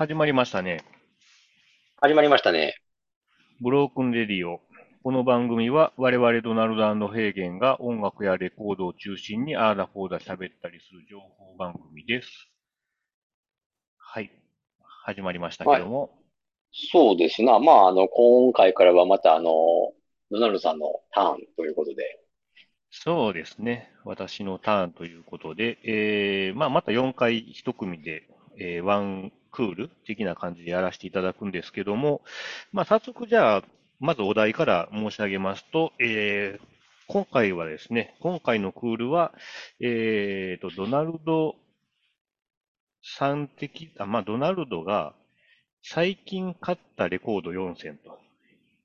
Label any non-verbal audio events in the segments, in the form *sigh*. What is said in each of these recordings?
始まりましたね。始まりましたね。ブロークンレディオ。この番組は我々ドナルドヘーゲンが音楽やレコードを中心にあーだこーだ喋ったりする情報番組です。はい。始まりましたけども。そうですな。まあ、あの、今回からはまた、あの、ドナルドさんのターンということで。そうですね。私のターンということで、えー、まあ、また4回一組で、えー、ワンクール的な感じでやらせていただくんですけども、まあ、早速じゃあ、まずお題から申し上げますと、えー、今回はですね、今回のクールは、えーと、ドナルドさん的、あ、まあ、ドナルドが最近買ったレコード4選と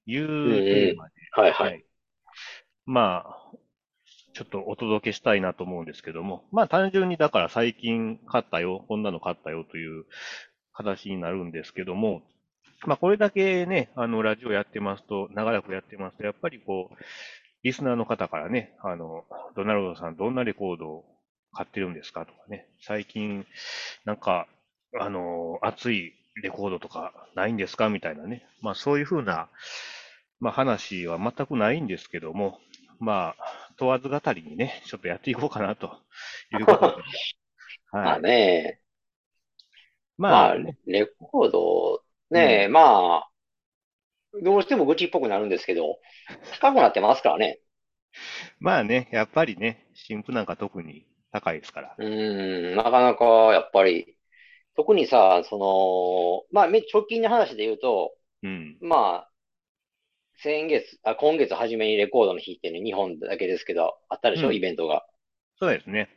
いうテーマで、はいはい。はい、まあ、ちょっとお届けしたいなと思うんですけども、まあ単純にだから最近買ったよ、こんなの買ったよという形になるんですけども、まあこれだけね、あのラジオやってますと、長らくやってますと、やっぱりこう、リスナーの方からね、あの、ドナルドさんどんなレコードを買ってるんですかとかね、最近なんか、あの、熱いレコードとかないんですかみたいなね、まあそういうふうな、まあ話は全くないんですけども、まあ、問わず語りにね、ちょっとやっていこうかなということで。*laughs* はい、まあね。まあ、まあ、レコード、ね、うん、まあ、どうしても愚痴っぽくなるんですけど、高くなってますからね。まあね、やっぱりね、新婦なんか特に高いですから。うん、なかなかやっぱり、特にさ、その、まあ、直近の話で言うと、うん、まあ、先月、あ、今月初めにレコードの日ってね、日本だけですけど、あったでしょ、うん、イベントが。そうですね。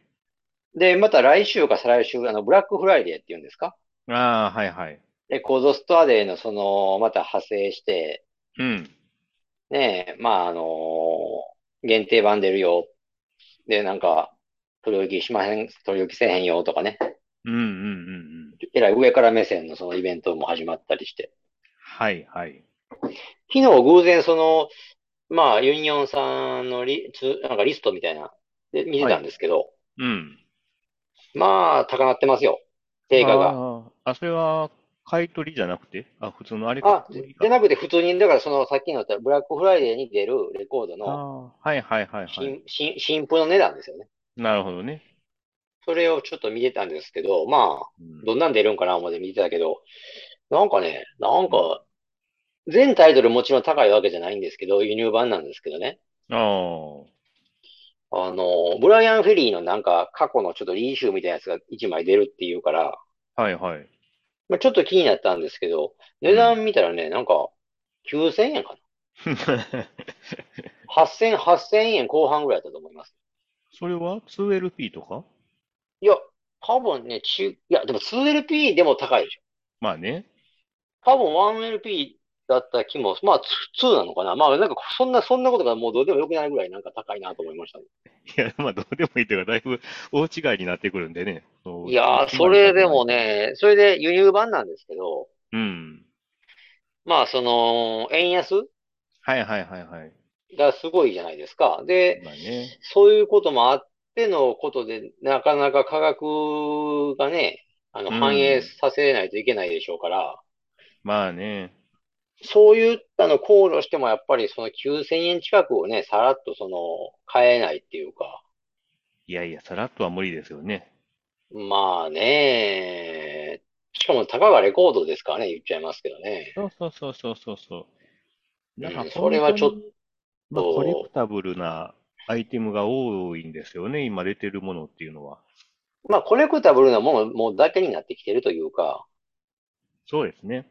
で、また来週か再来週、あの、ブラックフライデーって言うんですか？ああ、はいはい。レコードストアデーのその、また派生して、うん。ねえ、まあ、あのー、限定版出るよ。で、なんか、取り置きしまへん、取り置きせえへんよとかね。うんうんうんうん。えらい上から目線のそのイベントも始まったりして。はいはい。昨日偶然その、まあ、ユニオンさんのリつなんかリストみたいな、で見てたんですけど、はい、うん。まあ、高なってますよ。定価が。ああ、それは、買い取りじゃなくて？あ、普通のあれか。あ、じゃなくて普通に、だからそのさっきのブラックフライデーに出るレコードの、はいはいはいはい。新、新、新譜の値段ですよね。なるほどね。それをちょっと見てたんですけど、まあ、どんなん出るんかな思って見てたけど、なんかね、なんか、全タイトルもちろん高いわけじゃないんですけど、輸入版なんですけどね。ああ。あの、ブライアン・フェリーのなんか過去のちょっとリーシューみたいなやつが1枚出るっていうから、はいはい。まあ、ちょっと気になったんですけど、値段見たらね、うん、なんか、9000円かな。*laughs* 8000、8000円後半ぐらいだったと思います。それは 2LP とか？いや、多分ね、ち、いや、でも 2LP でも高いでしょ。まあね。多分 1LP だった気も、まあ、2なのかな。まあ、なんか、そんな、そんなことがもうどうでもよくないぐらいなんか高いなと思いましたね。いや、まあ、どうでもいいというか、だいぶ大違いになってくるんでね。いやー、それでもね、それで輸入版なんですけど、うん。まあ、その、円安？はいはいはいはい。がすごいじゃないですか。で、まあね、そういうこともあってのことで、なかなか価格がね、あの、反映させないといけないでしょうから。まあね。そういったの考慮しても、やっぱりその9000円近くをね、さらっとその、買えないっていうか。いやいや、さらっとは無理ですよね。まあね、しかもたかがレコードですからね、言っちゃいますけどね。そうそうそうそうそうそう。だから、それはちょっと、まあ、コレクタブルなアイテムが多いんですよね、今出てるものっていうのは。まあ、コレクタブルなものもだけになってきてるというか。そうですね。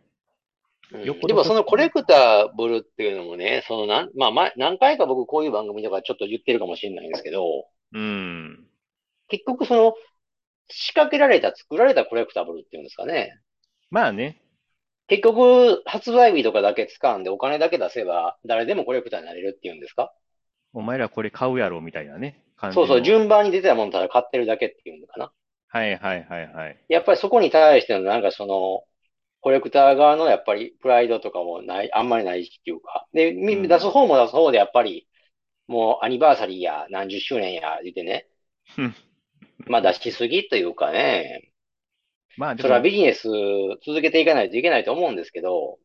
でもそのコレクタブルっていうのもね、そのなん、まあ、ま、何回か僕こういう番組とかちょっと言ってるかもしれないんですけど、うん。結局その、仕掛けられた、作られたコレクタブルっていうんですかね。まあね。結局、発売日とかだけ使うんでお金だけ出せば、誰でもコレクターになれるっていうんですか？お前らこれ買うやろみたいなね。そうそう、順番に出てたものただ買ってるだけっていうのかな。はいはいはいはい。やっぱりそこに対してのなんかその、コレクター側のやっぱりプライドとかもない、あんまりないっていうか。で、出す方も出す方でやっぱり、もうアニバーサリーや何十周年や言ってね。まあ出しすぎというかね。まあでそれはも、ビジネス続けていかないといけないと思うんですけど、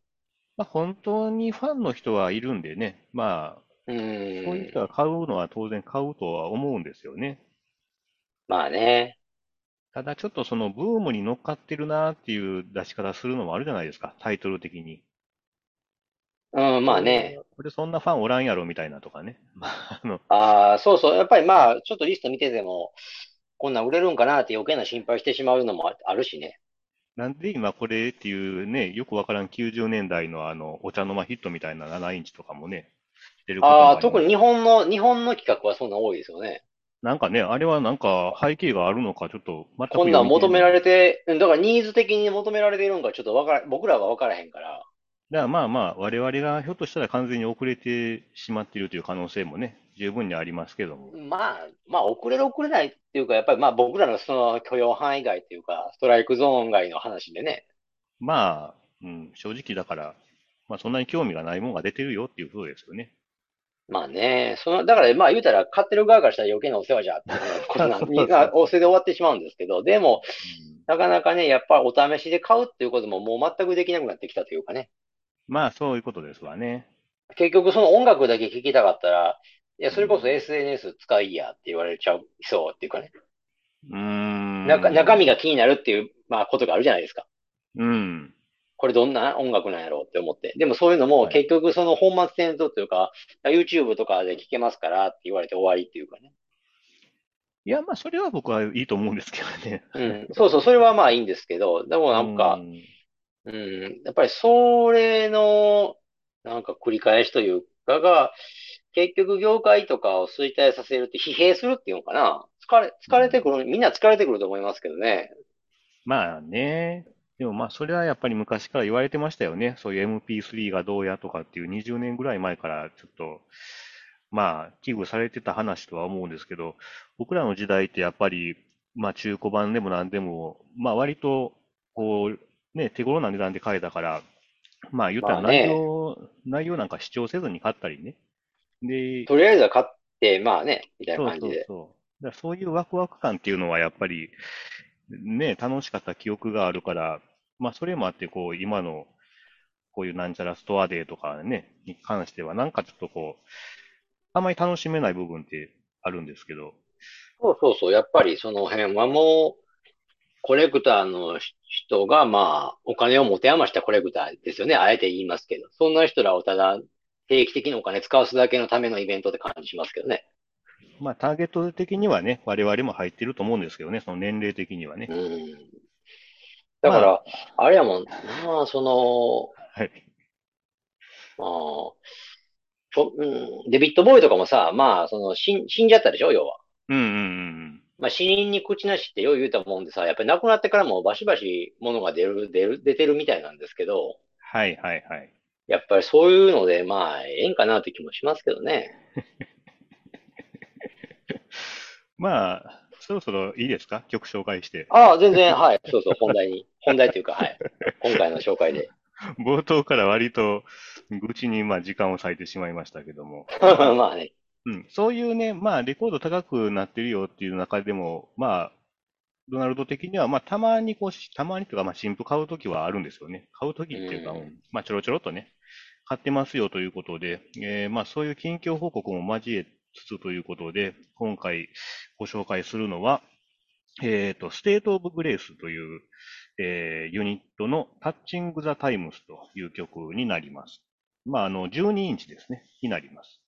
まあ本当にファンの人はいるんでね、まあ、うそういう人は買うのは当然買うとは思うんですよね。まあね。ただちょっとそのブームに乗っかってるなっていう出し方するのもあるじゃないですか、タイトル的に。うん、まあこね。れ、これそんなファンおらんやろみたいなとかね。*laughs* まあ、あの、ああ、そうそう。やっぱりまあ、ちょっとリスト見てても、こんなん売れるんかなって余計な心配してしまうのもああるしね。なんで今これっていうね、よくわからん90年代のあの、お茶の間ヒットみたいな7インチとかもね、出ることああ、もあります。特に日本の、日本の企画はそんな多いですよね。なんかね、あれはなんか背景があるのかちょっと全くこんなん。求められて、うんだからニーズ的に求められているんかちょっとわから、僕らはわからへんから。だからまあまあ、我々がひょっとしたら完全に遅れてしまっているという可能性もね、十分にありますけども。まあ、まあ、遅れる遅れないっていうか、やっぱりまあ僕らのその許容範囲外っていうか、ストライクゾーン外の話でね。まあ、うん、正直だから、まあそんなに興味がないものが出てるよっていうことですよね。まあね、その、だからまあ言うたら買ってる側からしたら余計なお世話じゃって *laughs* ことなんに、お世で終わってしまうんですけど、でも、うんなかなかね、やっぱお試しで買うっていうことももう全くできなくなってきたというかね。まあそういうことですわね。結局その音楽だけ聴きたかったら、いや、それこそうん。SNS 使いやって言われちゃう、そうっていうかね。うー中、中身ん。が気になるっていう、まあことがあるじゃないですか。うん。これどんな音楽なんやろうって思って。でもそういうのもはい。結局その本末転倒というか、YouTube とかで聴けますからって言われて終わりっていうかね。いや、まあそれは僕はいいと思うんですけどね。うん。そうそう、それはまあいいんですけど、でもうなんか、ん。うん、やっぱりそれの、なんか繰り返しというかが、結局業界とかを衰退させるって疲弊するっていうのかな。疲れ、疲れてくうん。る、みんな疲れてくると思いますけどね。まあね。でもまあそれはやっぱり昔から言われてましたよね。そういう MP3 がどうやとかっていう20年ぐらい前からちょっと、まあ危惧されてた話とは思うんですけど、僕らの時代ってやっぱり、まあ中古版でも何でも、まあ割と、こう、ね、手頃な値段で買えたから、まあ言ったら内まあね、容、内容なんか主張せずに買ったりね。で、とりあえずは買って、まあね、みたいなそう感じで。そうそう。だからそういうワクワク感っていうのはやっぱりね、楽しかった記憶があるから、まあそれもあってこう今のこういうなんちゃらストアデーとかね、に関してはなんかちょっとこう、あまり楽しめない部分ってあるんですけど、そうそうそう、やっぱりその辺はもう、コレクターの人が、まあ、お金を持て余したコレクターですよね。あえて言いますけど。そんな人らをただ、定期的にお金使わすだけのためのイベントって感じしますけどね。まあターゲット的にはね、我々も入ってると思うんですけどね、その年齢的にはね。うん。だかまら、あれやもんな、その、あ、はい。まあ、うん、デビッド・ボーイとかもさ、まあ、その、死ん、死んじゃったでしょ、要は。うんうんうんうん。まあ、死人に口なしってよう言うたもんでさ、やっぱり亡くなってからもバシバシ物が出る、出る、出てるみたいなんですけど、はいはいはい。やっぱりそういうので、まあ、ええんかなって気もしますけどね。*laughs* まあ、そろそろいいですか？曲紹介して。ああ、全然、はい。そうそう、本題に。*laughs* 本題というか、はい。今回の紹介で。冒頭から割と愚痴にまあ時間を割いてしまいましたけども、まあ、まあね。うん、そういうね、まあレコード高くなってるよっていう中でも、まあ、ドナルド的には、まあたまにこうし、たまにというか、まあ新譜買うときはあるんですよね。買うときうっていうか、うんん。まあちょろちょろっとね、買ってますよということで、えーまあそういう近況報告も交えつつということで、今回ご紹介するのは、えっと、 State of Grace という、えーユニットの Touching the Times という曲になります。まあ、あの、12インチですね、になります。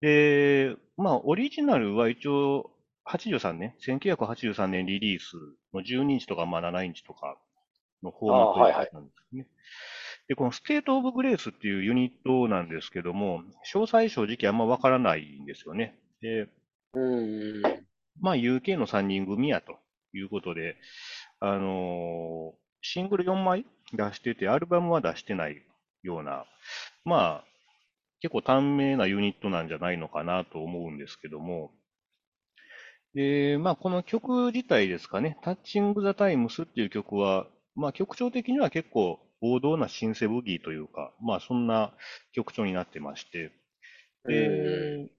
で、まあ、オリジナルは一応、83年、1983年リリースの12インチとか、まあ、7インチとかのフォーマッああ、はいはい。トになったんですね。で、この State of Grace っていうユニットなんですけども、詳細正直あんまわからないんですよね。で、うん。まあ UK の3人組やということで、あのーシングル4枚出してて、アルバムは出してないような、まあ結構短命なユニットなんじゃないのかなと思うんですけども、で、まあこの曲自体ですかね、タッチング・ザ・タイムスっていう曲は、まあ曲調的には結構王道なシンセブギーというか、まあそんな曲調になってまして、うん。で、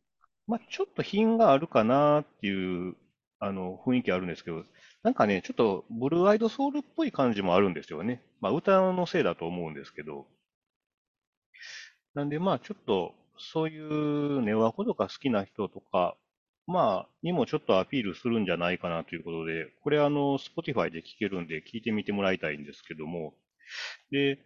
まあちょっと品があるかなっていうあの、雰囲気あるんですけど、なんかね、ちょっとブルーアイドソウルっぽい感じもあるんですよね。まあ、歌のせいだと思うんですけど。なんで、まあ、ちょっと、そういうネオアコとか好きな人とか、まあ、にもちょっとアピールするんじゃないかなということで、これあの、Spotify で聴けるんで聞いてみてもらいたいんですけども、で、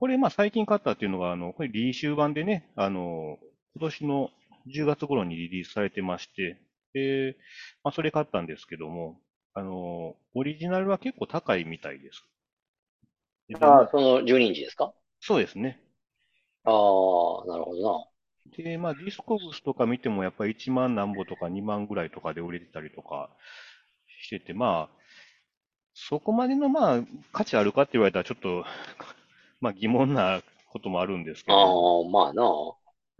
これまあ最近買ったっていうのが、あの、これリーシュー版でね、あの、今年の10月頃にリリースされてまして、で、まあそれ買ったんですけども、あの、オリジナルは結構高いみたいです。で、ああ、その12インチですか？そうですね。ああ、なるほどな。で、まあ、ディスコグスとか見ても、やっぱり1万何ぼとか2万ぐらいとかで売れてたりとかしてて、まあ、そこまでの、まあ、価値あるかって言われたら、ちょっと *laughs* まあ、疑問なこともあるんですけあど、あ、まあな。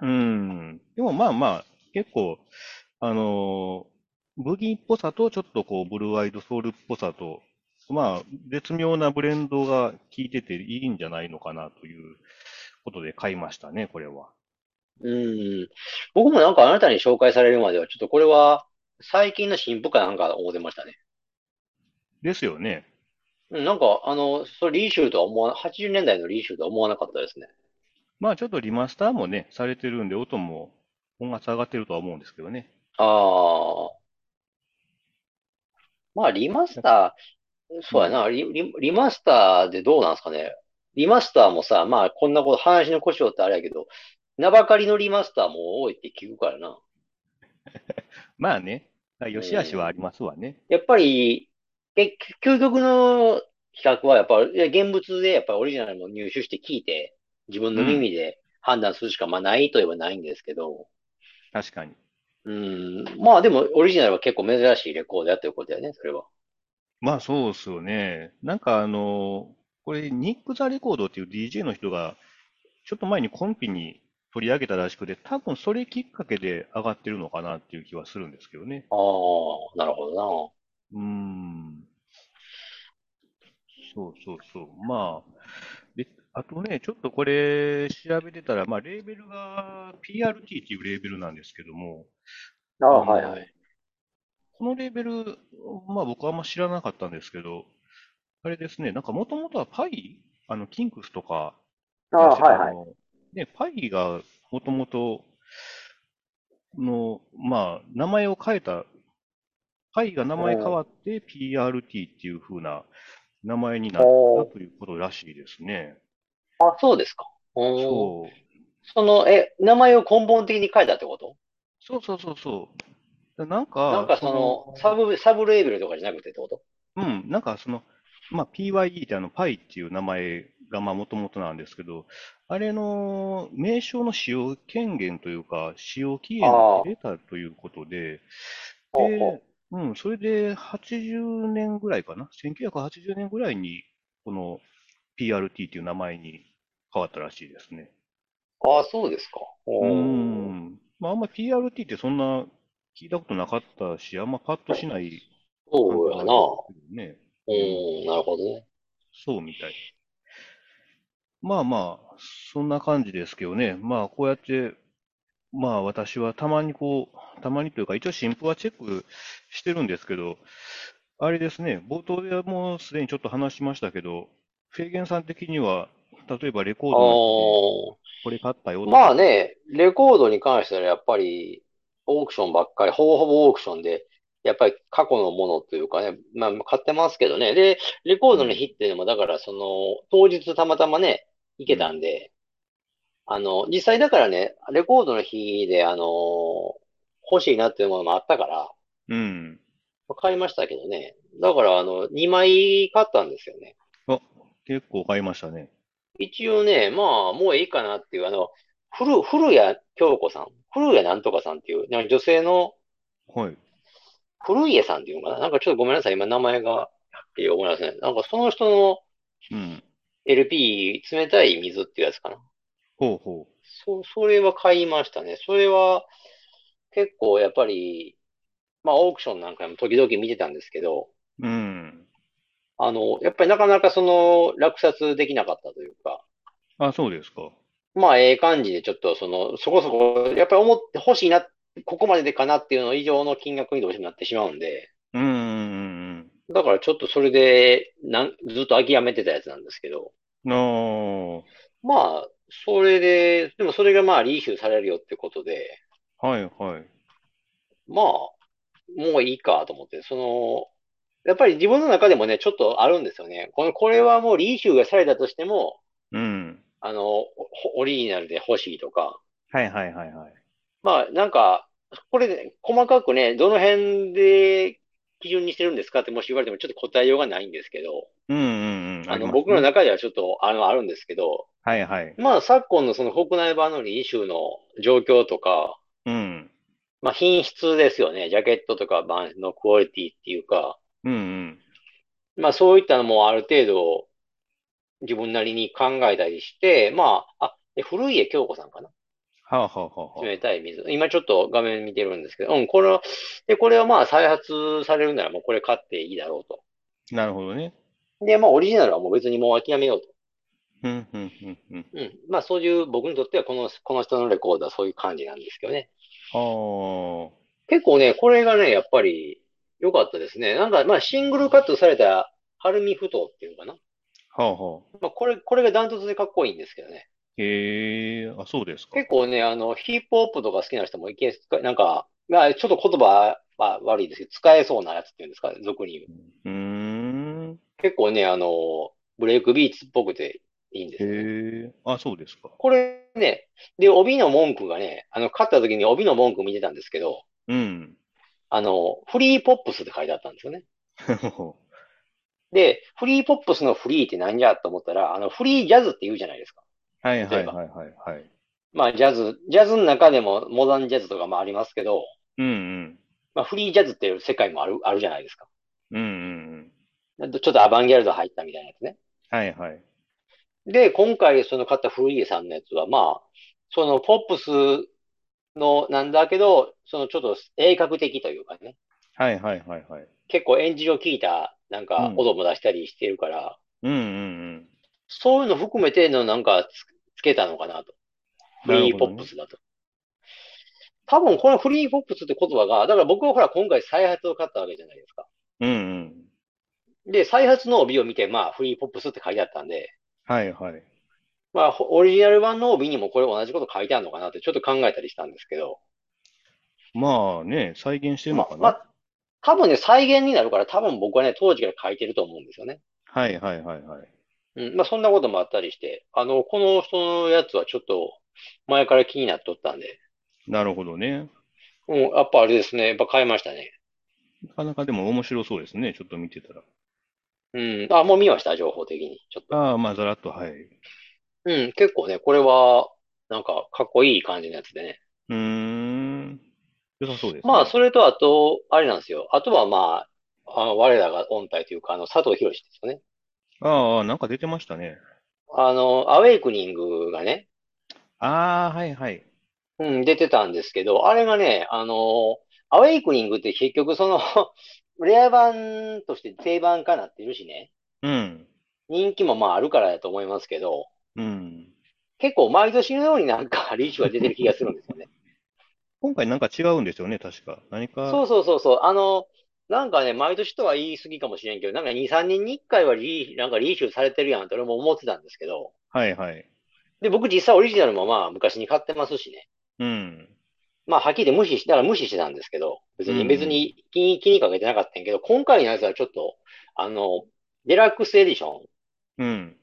うん。でも、まあまあ、結構、あのーブギーっぽさと、ちょっとこう、ブルーアイドソウルっぽさと、まあ、絶妙なブレンドが効いてていいんじゃないのかなということで買いましたね、これは。うん。僕もなんかあなたに紹介されるまでは、ちょっとこれは最近の新婦かなんか思ってましたね。ですよね。うんなんか、あの、それリーシューとは思わ、80年代のリーシューとは思わなかったですね。まあ、ちょっとリマスターもね、されてるんで、音も音圧上がってるとは思うんですけどね。ああ、まあリマスター、うん。そうやな、リ、リ、リマスターでどうなんですかね。リマスターもさ、まあこんなこと、話の故障ってあれやけど、名ばかりのリマスターも多いって聞くからな。*laughs* まあね、う良し悪しはあん。りますわね。やっぱり、え、究極の比較はやっぱ、いや現物でやっぱりオリジナルも入手して聞いて、自分のうん。耳で判断するしかまあないといえばないんですけど、確かに。うん。まあでもオリジナルは結構珍しいレコードやということだよね、それは。まあそうっすよね。なんかあの、これ、ニック・ザ・レコードっていう DJ の人が、ちょっと前にコンピに取り上げたらしくて、多分それきっかけで上がってるのかなっていう気はするんですけどね。ああ、なるほどうーん。そうそうそう。まあ、で、あとね、ちょっとこれ調べてたら、まあ、レーベルが PRT っていうレーベルなんですけども、な。ああ、はいはい。このレーベル、まあ僕はあんま知らなかったんですけど、あれですね、なんかもともとはパイ、あの、キンクスとかあはいはい。ね、パイがもともとの、まあ、名前を変えた、パイが名前変うん。わって PRT っていう風な名前になった。ということらしいですね。あ、そうですか。そう。その、え、名前を根本的に変えたってこと？そうそうそうそう。なんか、なんかその、サブ、サブレーベルとかじゃなくてってこと？うん、なんかその、まあ、PYE ってあの、パイっていう名前がまあ、もともとなんですけど、あれの名称の使用権限というか、使用期あ限が切あ、れたということで、で、うん、それで80年ぐらいかな、1980年ぐらいに、この PRT っていう名前に変わったらしいですね。う。ああ、そうですか。う。ん。まあ、あんま PRT ってそんな聞いたことなかったし、あんまパッとしない感じそうやな。ね。ううん。ん、なるほどね。そうみたい。まあまあ、そんな感じですけどね。まあ、こうやって、まあ私はたまにこう、たまにというか、一応新譜はチェックしてるんですけど、あれですね、冒頭ではもうすでにちょっと話しましたけど、フェーゲンさん的には、例えばレコーあドのこれ買ったよとか、まあね、レコードに関してはやっぱり、オークションばっかり、ほぼほぼオークションで、やっぱり過去のものというかね、まあ買ってますけどね。で、レコードのうん、日っていうのも、だからその、当日たまたまね、行けたうん、んで、あの、実際だからね、レコードの日で、あの、欲しいなっていうものもあったから、うん。買いましたけどね。だから、あの、2枚買ったんですよね。あ、結構買いましたね。一応ね、まあ、もういいかなっていう、あの、古、古谷京子さん、古谷なんとかさんっていう、なんか女性の、はい。古家さんっていうのかな？なんかちょっとごめんなさい、今名前が、えー、思い出せない。なんかその人のうん。LP、冷たい水っていうやつかな。ほうほそ、それは買いましたね。それは結構やっぱり、まあオークションなんかも時々見てたんですけど、う。うん。あの、やっぱりなかなかその落札できなかったというか、あ、そうですか。まあええ感じでちょっとその、そこそこ、やっぱり思って欲しいな、ここまででかなっていうの以上の金額にどうしてもなってしまうんで、だからちょっとそれで、なん、ずっと諦めてたやつなんですけど、ああ、はまあ、それで、でもそれがまあリーシューされるよってことで、いはい。まあ、もういいかと思って、その、やっぱり自分の中でもね、ちょっとあるんですよね。この、これはもうリーシューがされたとしても、うん。あの、オオリジナルで欲しいとか、はいはいはいはい。まあ、なんか、これね、細かくね、どの辺で基準にしてるんですかってもし言われてもちょっと答えようがないんですけど、うんうんうん。あの、僕の中ではちょっと、あの、あるんですけど、はいはい。まあ、昨今のその国内版のリーの状況とか、うん。まあ、品質ですよね。ジャケットとか版のクオリティっていうか、うんうん。まあ、そういったのもある程度、自分なりに考えたりして、まあ、あ、で古家京子さんかな？はあはあはあは冷たい水。今ちょっと画面見てるんですけど、うん、これ、で、これはまあ再発されるならもうこれ買っていいだろうと。あ。なるほどね。で、まあオリジナルはもう別にもう諦めようと。うんうんうんうん。うん。まあそういう僕にとってはこの、この人のレコードはそういう感じなんですけどね。ああ。結構ね、これがね、やっぱり良かったですね。なんかまあシングルカットされたハルミフトっていうのかな。はあはあ。まあこれ、これがダントツでかっこいいんですけどね。へえ、あ、そうですか。結構ね、あの、ヒップホップとか好きな人もいけ、なんか、まあちょっと言葉は悪いですけど、使えそうなやつっていうんですか、俗に言う。うーん。結構ね、あの、ブレイクビーツっぽくていいんですよね。へえ、あ、そうですか。これね、で、帯の文句がね、あの、勝った時に帯の文句見てたんですけど、うん。あの、フリーポップスって書いてあったんですよね。*laughs* で、フリーポップスのフリーって何じゃと思ったら、あの、フリージャズって言うじゃないですか。はいはいはいはいはい。まあ、ジャズ、ジャズの中でもモダンジャズとかもありますけど、うんうん。まあ、フリージャズっていう世界もある、あるじゃないですか。うんうんうん。ちょっとアバンギャルド入ったみたいなやつね。はいはい。で、今回その買ったフリーさんのやつは、まあ、そのポップスのなんだけど、そのちょっと鋭角的というかね、はいはいはいはい。結構エンジンを効いたなんかうん音も出したりしてるから、うんうんそういうの含めてのなんかつつけたのかなと。フリーポップスだと。多分このフリーポップスって言葉が、だから僕はほら今回再発を買ったわけじゃないですか。うん。うんうん。で、再発の帯を見て、まあフリーポップスって書いてあったんで、はいはい。まあオリジナル版の帯にもこれ同じこと書いてあるのかなってちょっと考えたりしたんですけど、まあね、再現してるのかな？ままあ、多分ね、再現になるから多分僕はね、当時から書いてると思うんですよね。はいはいはいはい。うん、まあそんなこともあったりして、あの、この人のやつはちょっと前から気になっとったんで、なるほどね。うん、やっぱあれですね、やっぱ買いましたね。なかなかでも面白そうですね。ちょっと見てたら。うん、あ、もう見ました、情報的に。ちょっと。ああ、まあざらっと、はい。うん、結構ね、これは、なんか、かっこいい感じのやつでね。うーん。良さそうですね。まあ、それとあと、あれなんですよ。あとはまあ、あの、我らが音体というか、あの、佐藤博士ですよね。ああ、なんか出てましたね。あの、アウェイクニングがね、ああ、はいはい。うん、出てたんですけど、あれがね、あの、アウェイクニングって結局その、レア版として定番化なってるしね、うん。人気もまああるからだと思いますけど、うん。結構毎年のようになんかリーチが出てる気がするんですよね。今回なんか違うんですよね、確か。何か。そうそうそうそう。あの、なんかね、毎年とは言い過ぎかもしれんけど、なんか2、3年に1回はリー、なんかリーシュされてるやんって俺も思ってたんですけど、はいはい。で、僕実際オリジナルもまあ昔に買ってますしね。うん。まあはっきり無視し、だから無視してたんですけど、別に、別に気に、気にかけてなかったんやけど、今回のやつはちょっと、あの、デラックスエディション。うん。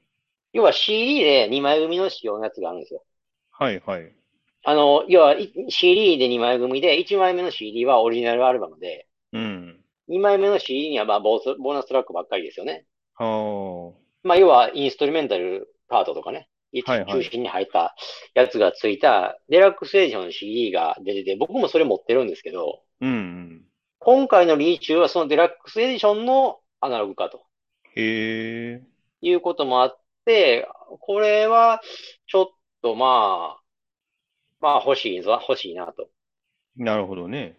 要は CD で2枚組の仕様のやつがあるんですよ。はいはい。あの、要は CD で2枚組で、1枚目の CD はオリジナルアルバムで、うん。2枚目の CD にはまあボースボーナストラックばっかりですよね。はまあ、要はインストルメンタルパートとかね、中心に入ったやつがついたデラックスエディションの CD が出てて、僕もそれ持ってるんですけど、あ。うん。今回のリイシューはそのデラックスエディションのアナログ化とへえ。いうこともあって、これはちょっとまあ、まあ欲しいぞ、欲しいなと。なるほどね。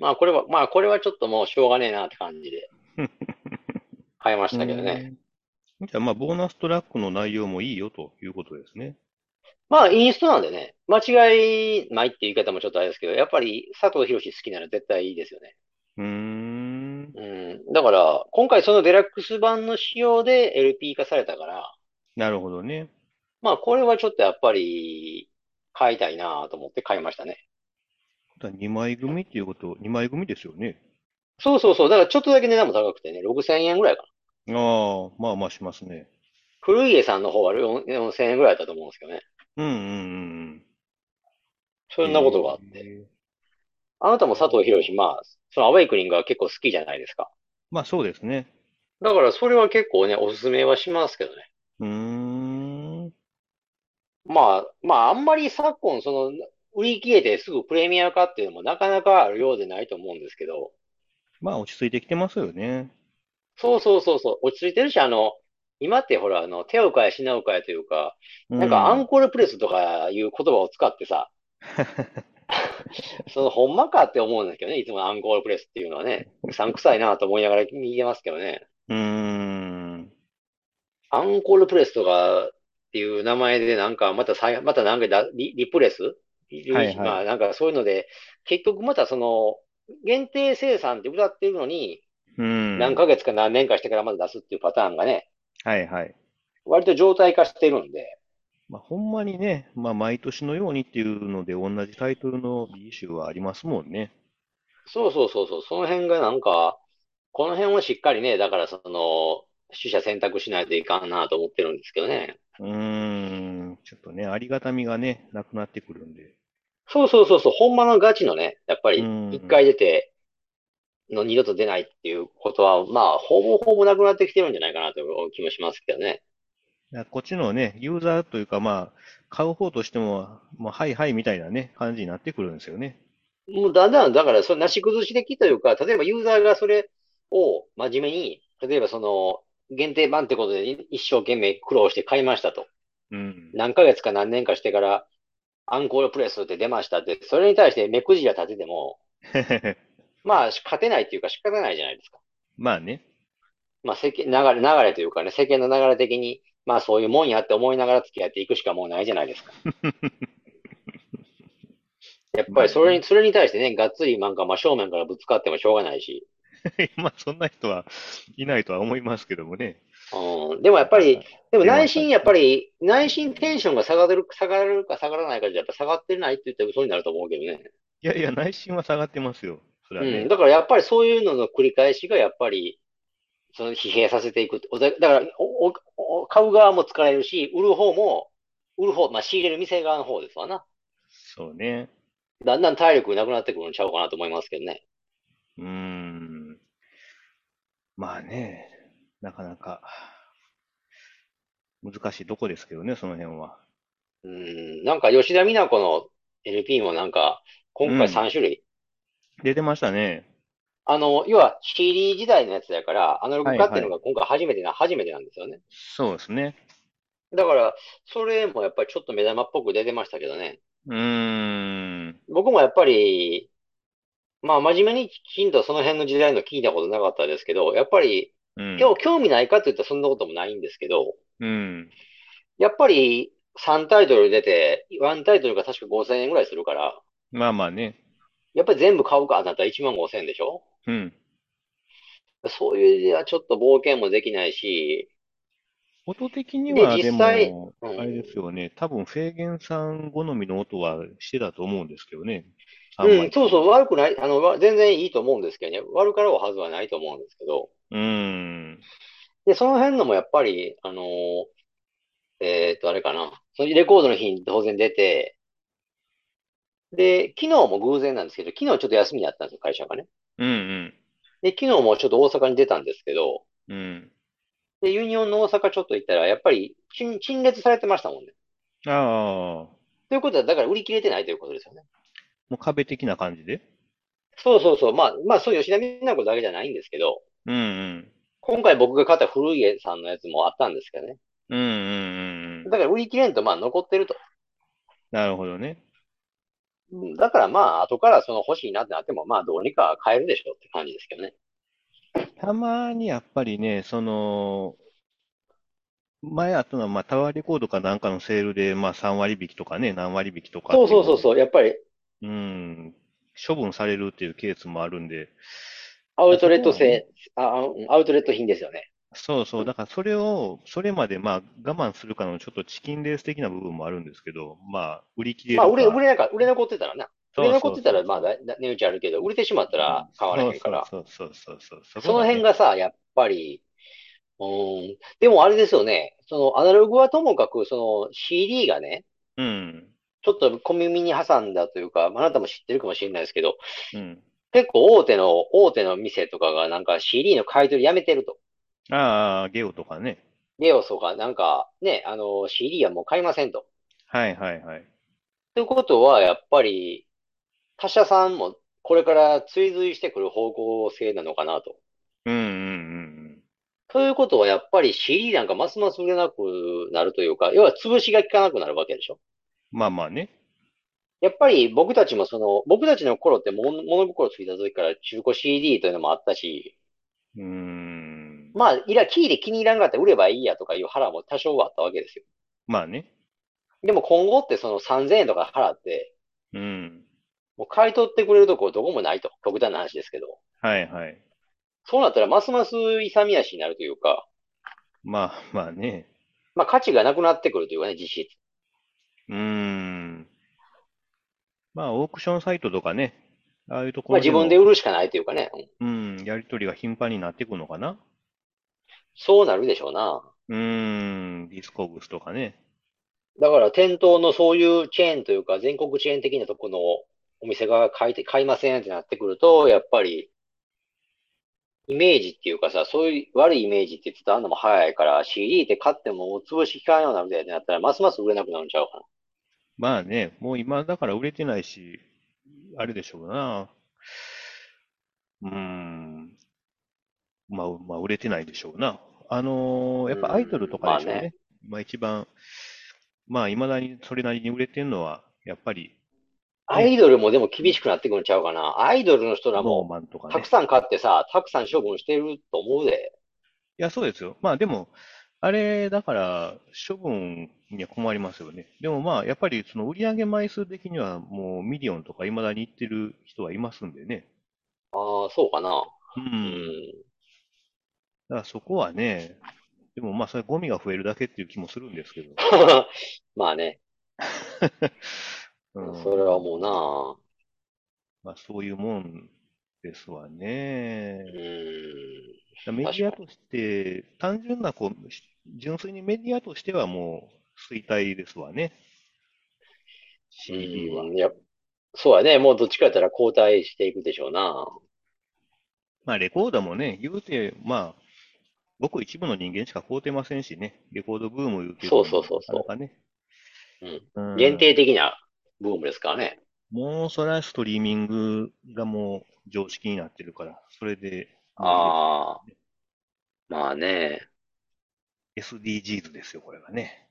まあこれは、まあこれはちょっともうしょうがねえなって感じで *laughs* 買いましたけどね。うん。じゃあまあ、ボーナストラックの内容もいいよということですね。まあインストなんでね、間違いないっていう言い方もちょっとあれですけど、やっぱり佐藤博士好きなら絶対いいですよね。うーん。うん。だから、今回そのデラックス版の仕様で LP 化されたから、なるほどね。まあ、これはちょっとやっぱり、買いたいなと思って買いましたね。だ2枚組っていうこと、2枚組ですよね。そうそうそう。だからちょっとだけ値段も高くてね、6000円ぐらいかな。ああ、まあまあしますね。古家さんの方は4000円ぐらいだったと思うんですけどね。うんうんうん。そんなことがあって。あなたも佐藤博士、まあ、そのアウェイクニングが結構好きじゃないですか。まあそうですね。だからそれは結構ね、おすすめはしますけどね。うーん。まあ、まあ、あんまり昨今、その、売り切れてすぐプレミア化っていうのもなかなかあるようでないと思うんですけど。まあ落ち着いてきてますよね。そうそうそうそう。落ち着いてるし、あの、今ってほら、あの、手を変え品を変えというか、なんかアンコールプレスとかいう言葉を使ってさ、*laughs* その、ほんまかって思うんですけどね、いつもアンコールプレスっていうのはね、うさんくさいなと思いながら見てますけどね。うーん。アンコールプレスとかっていう名前でなんか、またさまたなんかリリプレス？はいはい、まあなんかそういうので、結局またその、限定生産って歌ってるのに、うん、何ヶ月か何年かしてからまず出すっていうパターンがね、はいはい。割と状態化してるんで。まあ、ほんまにね、まあ、毎年のようにっていうので、同じタイトルの B 集はありますもんね。そうそうそうそう、その辺がなんか、この辺をしっかりね、だからその、取捨選択しないといかんなと思ってるんですけどね。うーん、ちょっとね、ありがたみがね、なくなってくるんで。そうそうそうそう、ほんまのガチのね、やっぱり、一回出て、の二度と出ないっていうことは、まあ、ほぼほぼなくなってきてるんじゃないかなという気もしますけどね。こっちのね、ユーザーというか、まあ、買う方としても、もう、はいはいみたいなね、感じになってくるんですよね。もうだんだん、だから、それなし崩し的というか、例えばユーザーがそれを真面目に、例えばその、限定版ってことで一生懸命苦労して買いましたと。うん。何ヶ月か何年かしてから、アンコールプレスって出ましたって、それに対して目くじら立てても、*laughs* まあ、勝てないっていうか仕方ないじゃないですか。まあね。まあ、世間、流れ、流れというかね、世間の流れ的に、まあそういうもんやって思いながら付き合っていくしかもうないじゃないですか。*laughs* やっぱりそれに、それに対してね、がっつりなんか真正面からぶつかってもしょうがないし。*laughs* まあそんな人はいないとは思いますけどもね。うん、でもやっぱり、でも内心やっぱり、内心テンションが下がる、下がるか下がらないかじゃやっぱ下がってないって言ったら嘘になると思うけどね。いやいや、内心は下がってますよ。それはね。うん、だからやっぱりそういうのの繰り返しがやっぱり、その疲弊させていく。だからおお、買う側も疲れるし、売る方も、売る方、まあ仕入れる店側の方ですわな。そうね。だんだん体力なくなってくるんちゃうかなと思いますけどね。うーん。まあね、なかなか難しいとこですけどね、その辺は。うん、なんか吉田美奈子の LP もなんか、今回3種類、うん、出てましたね。あの、要は CD 時代のやつだから、アナログ化っていうのが今回初めてな、はいはい、初めてなんですよね。そうですね。だから、それもやっぱりちょっと目玉っぽく出てましたけどね。うーん。僕もやっぱり、まあ真面目にきちんとその辺の時代の聞いたことなかったですけど、やっぱり、うん、今日興味ないかって言ったらそんなこともないんですけど、うん。やっぱり3タイトル出て、1タイトルが確か5000円ぐらいするから、まあまあね。やっぱり全部買うかだったら1万5000円でしょ？うん。そういう意味ではちょっと冒険もできないし、音的にはでも、あれですよね、多分フェーゲンさん好みの音はしてたと思うんですけどね。うん、そうそう、悪くない、あの、全然いいと思うんですけどね。悪かろうはずはないと思うんですけど。うん。で、その辺のもやっぱり、あのえっと、あれかな。そのレコードの日に当然出て、で、昨日も偶然なんですけど、昨日ちょっと休みだったんですよ、会社がね。うんうん。で、昨日もちょっと大阪に出たんですけど、うん。で、ユニオンの大阪ちょっと行ったら、やっぱり陳、陳列されてましたもんね。ああ。ということは、だから売り切れてないということですよね。もう壁的な感じで？そうそうそう。まあ、まあ、そういう吉田美奈子だけじゃないんですけど、うんうん。今回僕が買った古家さんのやつもあったんですけどね。うんうんうんうん。だから売り切れんと、まあ残ってると。なるほどね。だからまあ、後からその欲しいなってなっても、まあどうにか買えるでしょうって感じですけどね。たまにやっぱりね、その、前あったのは、まあ、タワーレコードかなんかのセールで、まあ、3割引きとかね、何割引きとかそうそうそうそう、やっぱり。うん、処分されるっていうケースもあるんで、アウトレット製、あ、うんアウトレット品ですよね。そうそう、だからそれを、それまでまあ我慢するかのちょっとチキンレース的な部分もあるんですけど、まあ売り切れまあ、売れ、売れなか、売れ残ってたらな。売れ残ってたら、まあ、値打ちあるけど、売れてしまったらうん。買われへんから。そうそうそうそう。そその。辺がさ、やっぱり、うーん。でもあれですよね。その、アナログはともかく、その CD がね、うん。ちょっと小耳に挟んだというか、まああなたも知ってるかもしれないですけど、うん。結構大手の、大手の店とかがなんか CD の買い取りやめてると。ああ、ゲオとかね。レオとかなんかね、あの CD はもう買いませんと。はいはいはい。ということは、やっぱり他社さんもこれから追随してくる方向性なのかなと。うんうんうんということは、やっぱり CD なんかますます売れなくなるというか、要は潰しが効かなくなるわけでしょ。うん。まあまあね。やっぱり僕たちもその、僕たちの頃って物物心ついた時から中古 CD というのもあったし、うーん。まあ、いら、キーで気に入らんかったら売ればいいやとかいう腹も多少はあったわけですよ。まあね。でも今後ってその3000円とか払って、うん。もう買い取ってくれるとこどこもないと。極端な話ですけど。はいはい。そうなったらますます勇み足になるというか、まあまあね。まあ価値がなくなってくるというかね、実質。うーん。まあオークションサイトとかね。ああいうとこまあ自分で売るしかないというかね。うんうん、やりとりが頻繁になっていくのかな。そうなるでしょうな。うーん。ディスコグスとかね。だから店頭のそういうチェーンというか、全国チェーン的なとこのお店が買いて、買いませんってなってくると、やっぱりイメージっていうかさ、そういう悪いイメージって伝わるのも早いから、CD って買っても潰し効かんようになるでってなったら、ますます売れなくなるんちゃうかな。まあね、もう今だから売れてないし、あれでしょうな。うーん。まあ、まあ、売れてないでしょうな。あのーうやっぱアイドルとん、まあね。かでしょうね。まあ一番、まあ未だにそれなりに売れてるのは、やっぱりね、アイドルもでも厳しくなってくるんちゃうかな。アイドルの人らも。たくさん買ってさ、たくさん処分してると思うで。いや、そうですよ。まあでも、あれ、だから、処分には困りますよね。でもまあ、やっぱりその売上枚数的にはもうミリオンとか未だに行ってる人はいますんでね。ああ、そうかな。ううん。ん。だからそこはね、でもまあ、それゴミが増えるだけっていう気もするんですけど。*laughs* まあね。*laughs* うそれはん。もうな。まあ、そういうもんですわね。うん。だメデ。ィアとして、単純なこう、し純粋にメディアとしてはもう衰退ですわね。う CD は。ん。いや、そうやね。もうどっちかやったら交代していくでしょうな。まあ、レコードもね、言うて、まあ、ごく一部の人間しか買うてませんしね。レコードブーム言うてそうそうそうそかなかね。う。うん。う限定ん。的なブームですからね。もう、それはストリーミングがもう常識になってるから、それでああ。まあね。SDGs ですよ、これがね。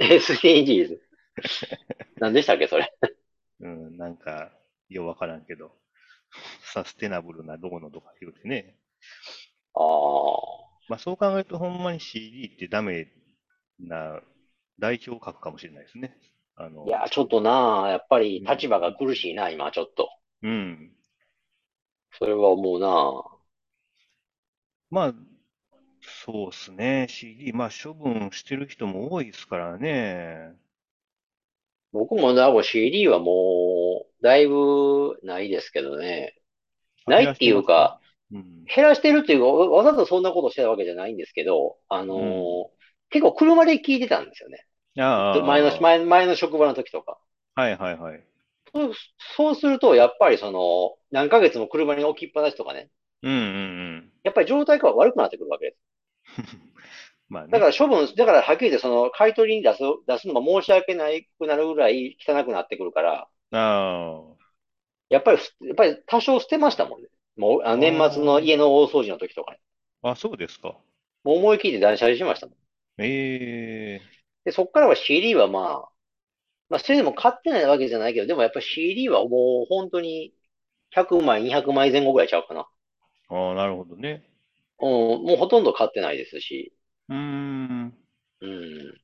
SDGs。*laughs* 何でしたっけ、それ？*laughs* うん、なんか、ようわからんけど、サステナブルなどうのとか言うてね。ああ。まあそう考えるとほんまに CD ってダメな代表格かもしれないですね。あの、いや、ちょっとな、やっぱりうん、立場が苦しいな、今、ちょっと。うん。それは思うな。まあ、そうですね。CD、まあ処分してる人も多いですからね。僕もだ、CD はもう、だいぶないですけどね。ないっていうか、うん。減らしてるっていうか、わわざとそんなことしてたわけじゃないんですけど、あのうん。ー結構車で聞いてたんですよね。ああ、前の、ああ前、前の職場の時とか。はいはいはい。そう、すると、やっぱりその、何ヶ月も車に置きっぱなしとかね。うんうんうん。やっぱり状態が悪くなってくるわけです。*laughs* まあね。だから処分、だからはっきり言ってその、買い取りに出す、出すのも申し訳ないくなるぐらい汚くなってくるから、あやっぱり、やっぱり多少捨てましたもんね。もう、あ年末のあ家の大掃除の時とかね。あ、あ、そうですか。もう思い切って断捨離しましたもん。ええ、で、そっからは CD はまあ、まあ、それでも買ってないわけじゃないけど、でもやっぱ CD はもう本当に100枚、200枚前後ぐらいちゃうかな。ああ、なるほどね。うん、もうほとんど買ってないですし。うーん。うん。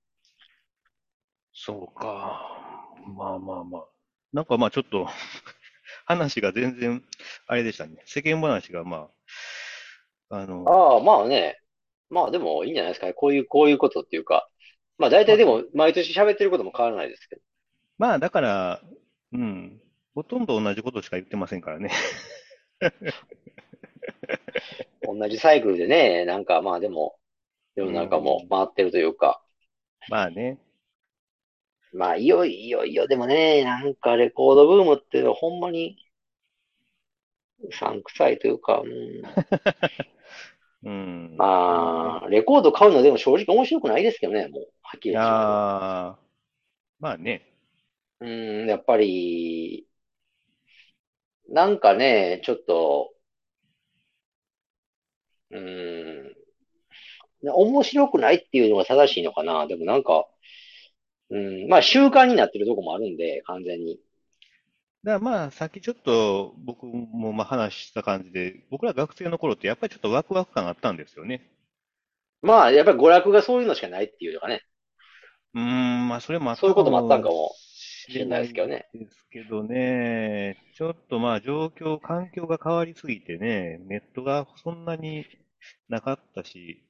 そうか。まあまあまあ。なんかまあちょっと話が全然あれでしたね。世間話が、まあ、あの、ああ、まあね。まあでもいいんじゃないですかね。こういう、こういうことっていうか。まあ大体でも毎年喋ってることも変わらないですけど。まあ、だから、うん、ほとんど同じことしか言ってませんからね。同じサイクルでね、なんかまあでも、世の中も回ってるというか。まあね。まあいよいよいよでもね、なんかレコードブームっていうのはほんまに、うさんくさいというか、うん、*laughs* うん。まあ、レコード買うのでも正直面白くないですけどね、もう、はっきり言ってしまあね。う。うん、やっぱり、なんかね、ちょっと、うん、面白くないっていうのが正しいのかな。でもなんか、うん、まあ習慣になってるとこもあるんで、完全に。だからまあ、さっきちょっと僕もまあ話した感じで、僕ら学生の頃ってやっぱりちょっとワクワク感あったんですよね。まあ、やっぱり娯楽がそういうのしかないっていうのがね、うーん、まあそれもあったそういうこともあったんかもししれないですけどね。ですけどね、ちょっとまあ状況、環境が変わりすぎてね、ネットがそんなになかったし、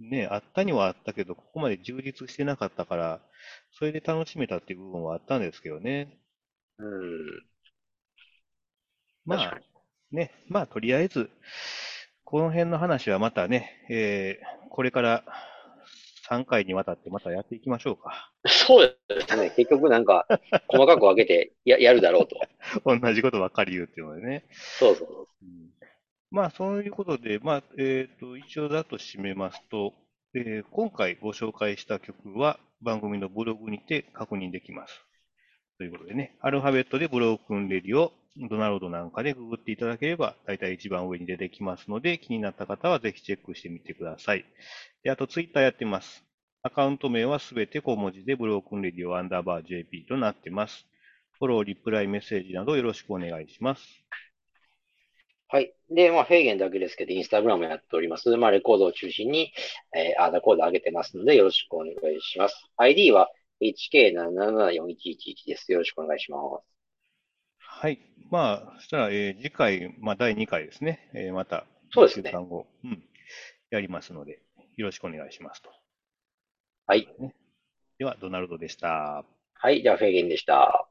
ね、あったにはあったけど、ここまで充実してなかったから、それで楽しめたっていう部分はあったんですけどね。うん。まあ、ね、まあとりあえず、この辺の話はまたね、えーこれから3回にわたってまたやっていきましょうか。そうですね。結局なんか、細かく分けてや、やるだろうと。*laughs* 同じことばっかり言うっていうのでね。そうそう。うんまあ、そういうことで、まあ、えっと、一応だと締めますと、えー今回ご紹介した曲は番組のブログにて確認できます。ということでね、アルファベットでブロークンレディをドナルドなんかでググっていただければ、大体一番上に出てきますので、気になった方はぜひチェックしてみてください。で、あとツイッターやってます。アカウント名はすべて小文字でブロークンレディオアンダーバー JP となってます。フォロー、リプライ、メッセージなどよろしくお願いします。はい。で、まあ、フェーゲンだけですけど、インスタグラムやっております。まあ、レコードを中心に、えー、アーダコード上げてますので、よろしくお願いします。ID は HK774111 です。よろしくお願いします。はい。まあ、そしたら、えー次回、まあ、第2回ですね。えーまた、そうですね1週間後、うん、やりますので、よろしくお願いしますと。はい。では、ドナルドでした。はい。じゃあ、フェーゲンでした。